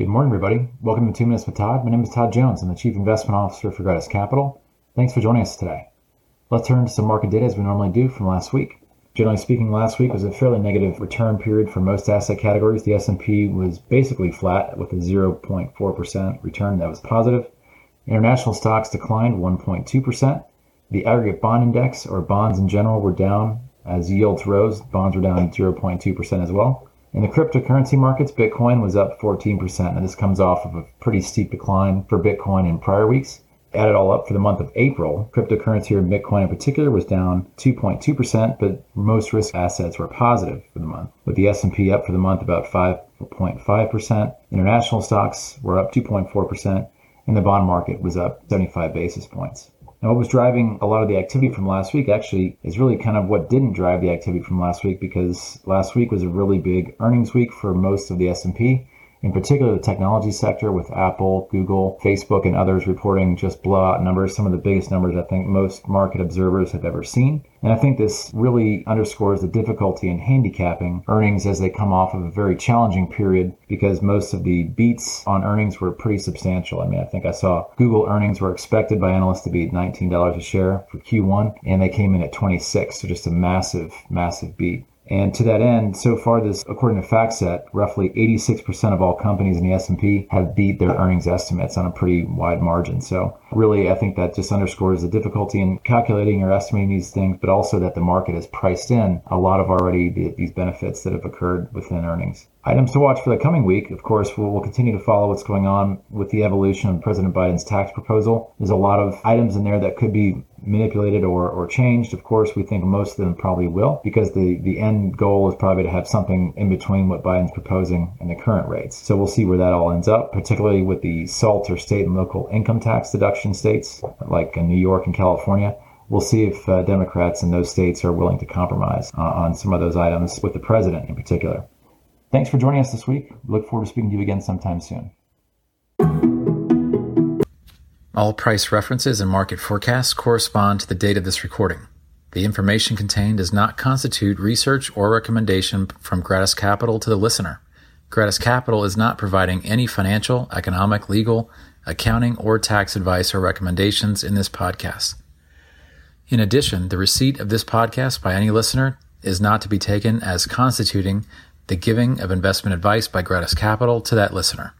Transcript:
Good morning, everybody. Welcome to Two Minutes with Todd. My name is Todd Jones. I'm the Chief Investment Officer for Gratus Capital. Thanks for joining us today. Let's turn to some market data as we normally do from last week. Generally speaking, last week was a fairly negative return period for most asset categories. The S&P was basically flat with a 0.4% return that was positive. International stocks declined 1.2%. The aggregate bond index or bonds in general were down as yields rose. Bonds were down 0.2% as well. In the cryptocurrency markets, Bitcoin was up 14%, and this comes off of a pretty steep decline for Bitcoin in prior weeks. Add it all up for the month of April, cryptocurrency or Bitcoin in particular was down 2.2%, but most risk assets were positive for the month, with the S&P up for the month about 5.5%. International stocks were up 2.4%, and the bond market was up 75 basis points. Now, what was driving a lot of the activity from last week actually is really kind of what didn't drive the activity from last week because last week was a really big earnings week for most of the S&P in particular the technology sector with Apple, Google, Facebook, and others reporting just blowout numbers, some of the biggest numbers I think most market observers have ever seen. And I think this really underscores the difficulty in handicapping earnings as they come off of a very challenging period because most of the beats on earnings were pretty substantial. I mean, I think I saw Google earnings were expected by analysts to be $19 a share for Q1, and they came in at 26, so just a massive, massive beat. And to that end, so far this, according to FactSet, roughly 86% of all companies in the S&P have beat their earnings estimates on a pretty wide margin. So really, I think that just underscores the difficulty in calculating or estimating these things, but also that the market has priced in a lot of already the, these benefits that have occurred within earnings. Items to watch for the coming week, of course, we'll, continue to follow what's going on with the evolution of President Biden's tax proposal. There's a lot of items in there that could be manipulated or, or changed. Of course, we think most of them probably will because the, the end goal is probably to have something in between what Biden's proposing and the current rates. So we'll see where that all ends up, particularly with the SALT or state and local income tax deduction states like in New York and California we'll see if uh, Democrats in those states are willing to compromise uh, on some of those items with the president in particular. Thanks for joining us this week. Look forward to speaking to you again sometime soon. All price references and market forecasts correspond to the date of this recording. The information contained does not constitute research or recommendation from Gratus Capital to the listener. Gratus Capital is not providing any financial, economic, legal, accounting, or tax advice or recommendations in this podcast. In addition, the receipt of this podcast by any listener is not to be taken as constituting the giving of investment advice by Gratus Capital to that listener.